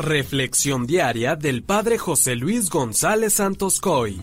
Reflexión diaria del Padre José Luis González Santos Coy.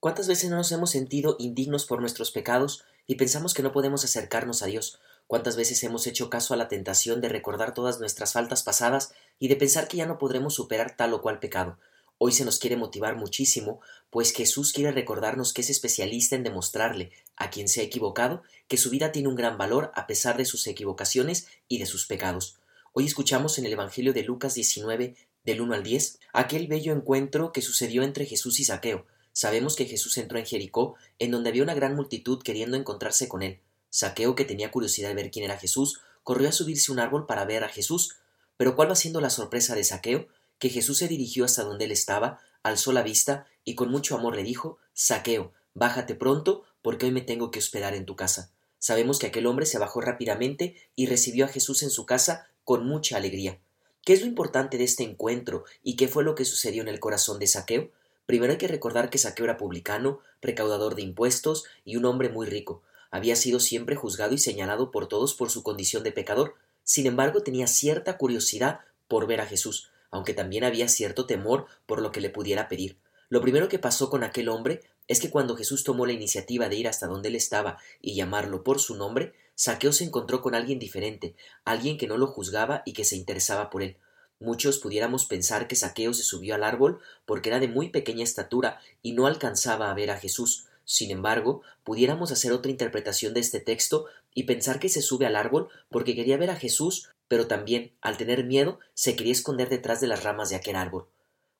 ¿Cuántas veces no nos hemos sentido indignos por nuestros pecados y pensamos que no podemos acercarnos a Dios? ¿Cuántas veces hemos hecho caso a la tentación de recordar todas nuestras faltas pasadas y de pensar que ya no podremos superar tal o cual pecado? Hoy se nos quiere motivar muchísimo, pues Jesús quiere recordarnos que es especialista en demostrarle a quien se ha equivocado que su vida tiene un gran valor a pesar de sus equivocaciones y de sus pecados. Hoy escuchamos en el Evangelio de Lucas 19, del 1 al 10, aquel bello encuentro que sucedió entre Jesús y Saqueo. Sabemos que Jesús entró en Jericó, en donde había una gran multitud queriendo encontrarse con él. Saqueo, que tenía curiosidad de ver quién era Jesús, corrió a subirse un árbol para ver a Jesús. Pero ¿cuál va siendo la sorpresa de Saqueo? Que Jesús se dirigió hasta donde él estaba, alzó la vista y con mucho amor le dijo Saqueo, bájate pronto, porque hoy me tengo que hospedar en tu casa. Sabemos que aquel hombre se bajó rápidamente y recibió a Jesús en su casa con mucha alegría. ¿Qué es lo importante de este encuentro y qué fue lo que sucedió en el corazón de Saqueo? Primero hay que recordar que Saqueo era publicano, recaudador de impuestos y un hombre muy rico. Había sido siempre juzgado y señalado por todos por su condición de pecador. Sin embargo, tenía cierta curiosidad por ver a Jesús, aunque también había cierto temor por lo que le pudiera pedir. Lo primero que pasó con aquel hombre es que cuando Jesús tomó la iniciativa de ir hasta donde él estaba y llamarlo por su nombre, Saqueo se encontró con alguien diferente, alguien que no lo juzgaba y que se interesaba por él. Muchos pudiéramos pensar que Saqueo se subió al árbol porque era de muy pequeña estatura y no alcanzaba a ver a Jesús. Sin embargo, pudiéramos hacer otra interpretación de este texto y pensar que se sube al árbol porque quería ver a Jesús, pero también, al tener miedo, se quería esconder detrás de las ramas de aquel árbol.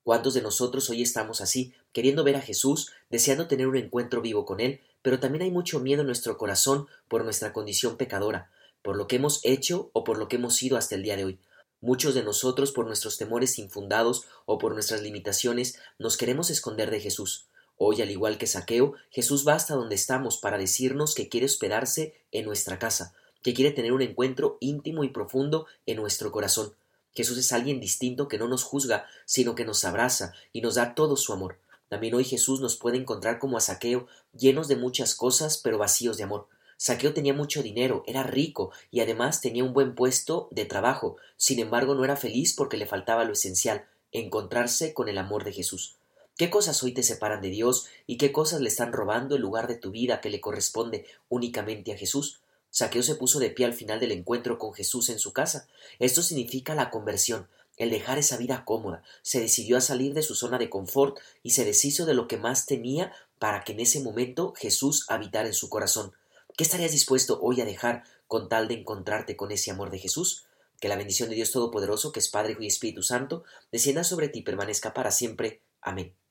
¿Cuántos de nosotros hoy estamos así, queriendo ver a Jesús, deseando tener un encuentro vivo con Él, pero también hay mucho miedo en nuestro corazón por nuestra condición pecadora, por lo que hemos hecho o por lo que hemos sido hasta el día de hoy? Muchos de nosotros, por nuestros temores infundados o por nuestras limitaciones, nos queremos esconder de Jesús. Hoy, al igual que Saqueo, Jesús va hasta donde estamos para decirnos que quiere hospedarse en nuestra casa, que quiere tener un encuentro íntimo y profundo en nuestro corazón. Jesús es alguien distinto que no nos juzga, sino que nos abraza y nos da todo su amor. También hoy Jesús nos puede encontrar como a Saqueo, llenos de muchas cosas, pero vacíos de amor. Saqueo tenía mucho dinero, era rico y además tenía un buen puesto de trabajo. Sin embargo, no era feliz porque le faltaba lo esencial, encontrarse con el amor de Jesús. ¿Qué cosas hoy te separan de Dios y qué cosas le están robando el lugar de tu vida que le corresponde únicamente a Jesús? Saqueo se puso de pie al final del encuentro con Jesús en su casa. Esto significa la conversión, el dejar esa vida cómoda. Se decidió a salir de su zona de confort y se deshizo de lo que más tenía para que en ese momento Jesús habitara en su corazón. ¿Qué estarías dispuesto hoy a dejar con tal de encontrarte con ese amor de Jesús? Que la bendición de Dios Todopoderoso, que es Padre, y Espíritu Santo, descienda sobre ti y permanezca para siempre. Amén.